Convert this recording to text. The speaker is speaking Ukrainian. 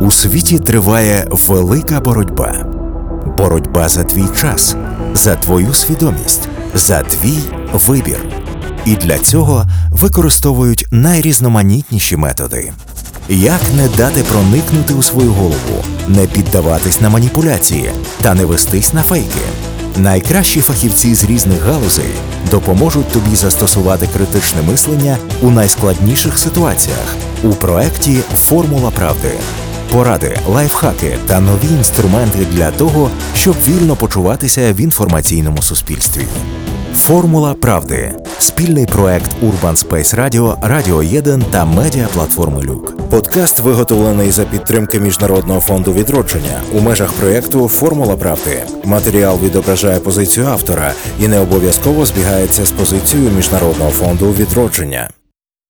У світі триває велика боротьба. Боротьба за твій час, за твою свідомість, за твій вибір. І для цього використовують найрізноманітніші методи. Як не дати проникнути у свою голову, не піддаватись на маніпуляції та не вестись на фейки? Найкращі фахівці з різних галузей допоможуть тобі застосувати критичне мислення у найскладніших ситуаціях у проекті Формула правди. Поради, лайфхаки та нові інструменти для того, щоб вільно почуватися в інформаційному суспільстві. Формула правди спільний проект Urban Space Radio, Радіо 1 та медіаплатформи Люк. Подкаст виготовлений за підтримки Міжнародного фонду відродження у межах проєкту Формула правди. Матеріал відображає позицію автора і не обов'язково збігається з позицією Міжнародного фонду відродження.